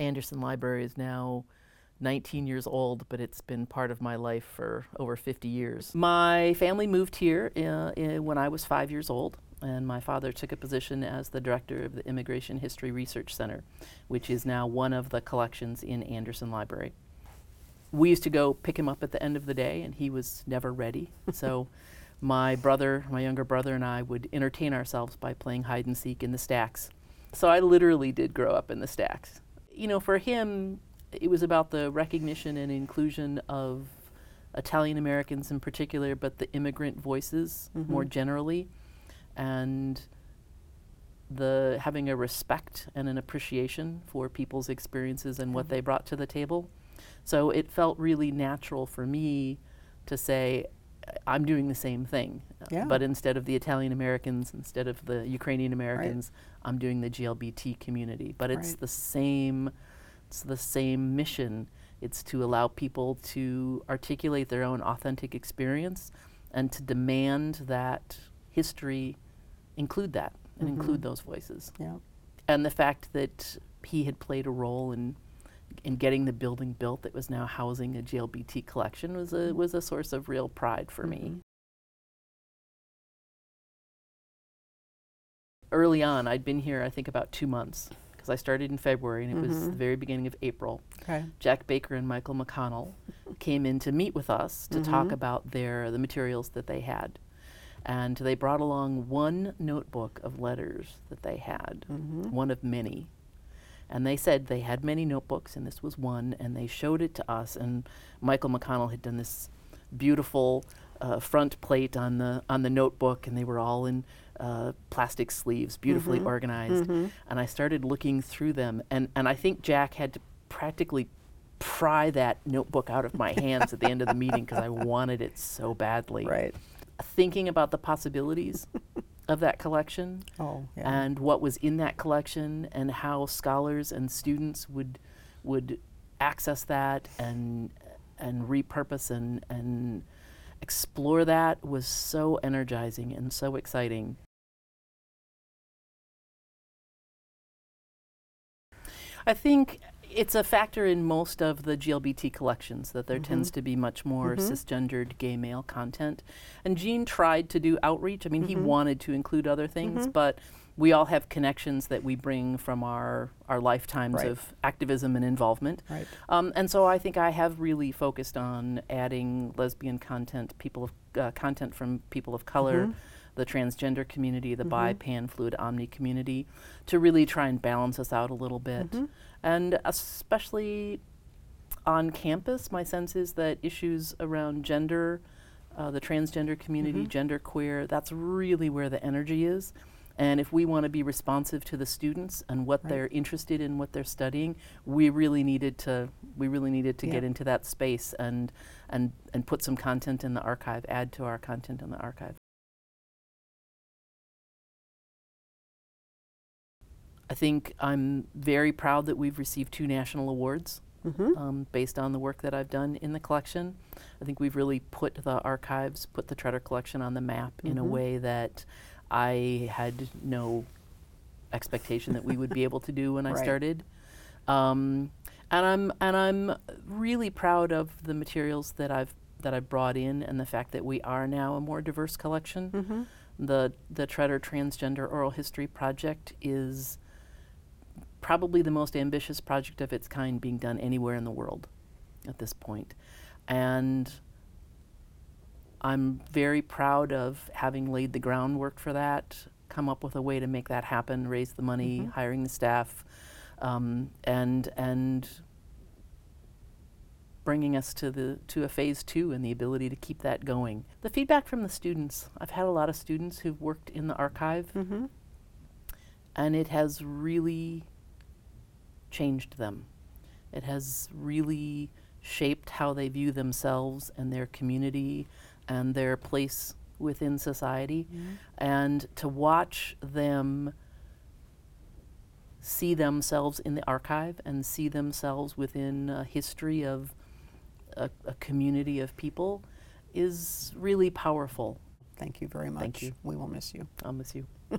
Anderson Library is now 19 years old, but it's been part of my life for over 50 years. My family moved here uh, uh, when I was five years old, and my father took a position as the director of the Immigration History Research Center, which is now one of the collections in Anderson Library. We used to go pick him up at the end of the day, and he was never ready. so my brother, my younger brother, and I would entertain ourselves by playing hide and seek in the stacks. So I literally did grow up in the stacks. You know, for him, it was about the recognition and inclusion of Italian Americans in particular, but the immigrant voices Mhm. more generally, and the having a respect and an appreciation for people's experiences and what Mhm. they brought to the table. So it felt really natural for me to say, I'm doing the same thing, uh, Yeah. but instead of the Italian Americans, instead of the Ukrainian Americans, I'm doing the GLBT community. But it's Right. the same, it's the same mission. It's to allow people to articulate their own authentic experience and to demand that history include that and include Mhm. those voices. Yeah. And the fact that he had played a role in in getting the building built that was now housing a GLBT collection was a was a source of real pride for me. Mhm. Early on, I'd been here I think about 2 months because I started in February and it was the very beginning of April. Okay. Jack Baker and Michael McConnell came in to meet with us to talk Mhm. about their the materials that they had. And they brought along one notebook of letters that they had, Mhm. one of many. And they said they had many notebooks and this was one and they showed it to us and Michael McConnell had done this beautiful uh, front plate on the on the notebook and they were all in uh, plastic sleeves, beautifully Mhm. organized Mhm. and I started looking through them, and, and I think Jack had to practically pry that notebook out of my hands at the end of the meeting because I wanted it so badly. Right. Thinking about the possibilities of that collection Oh, yeah. and what was in that collection and how scholars and students would would access that and and repurpose and and explore that was so energizing and so exciting. I think it's a factor in most of the GLBT collections that there tends Mhm. to be much more Mhm. cisgendered gay male content. And Jean tried to do outreach. I mean, he Mhm. wanted to include other things, Mhm. but we all have connections that we bring from our, our lifetimes Right. of activism and involvement. right. Um, and so I think I have really focused on adding lesbian content, people of uh, content from people of color, Mhm. The transgender community, the Mhm. bi, pan, fluid, omni community, to really try and balance us out a little bit. Mhm. And especially on campus, my sense is that issues around gender, uh, the transgender community, Mhm. gender queer, that's really where the energy is. And if we want to be responsive to the students and what Right. they're interested in, what they're studying, we really needed to we really needed to get into that space and and and put some content in the archive, add to our content in the archive. I think I'm very proud that we've received two national awards Mhm. um, based on the work that I've done in the collection. I think we've really put the archives, put the Tretter collection on the map in a Mhm. way that I had no expectation that we would be able to do when I started. Um, and I'm and I'm really proud of the materials that I've that I've brought in and the fact that we are now a more diverse collection. Mhm. The the Tretter Transgender Oral History Project is probably the most ambitious project of its kind being done anywhere in the world at this point. And I'm very proud of having laid the groundwork for that, come up with a way to make that happen, raise the money, Mhm. hiring the staff, um, and and bringing us to the to a phase two and the ability to keep that going. The feedback from the students, I've had a lot of students who've worked in the archive, Mhm. and it has really changed them. It has really shaped how they view themselves and their community and their place within society. Mhm. And to watch them see themselves in the archive and see themselves within a history of a, a community of people is really powerful. Thank you very much. Thank you. We will miss you. I'll miss you.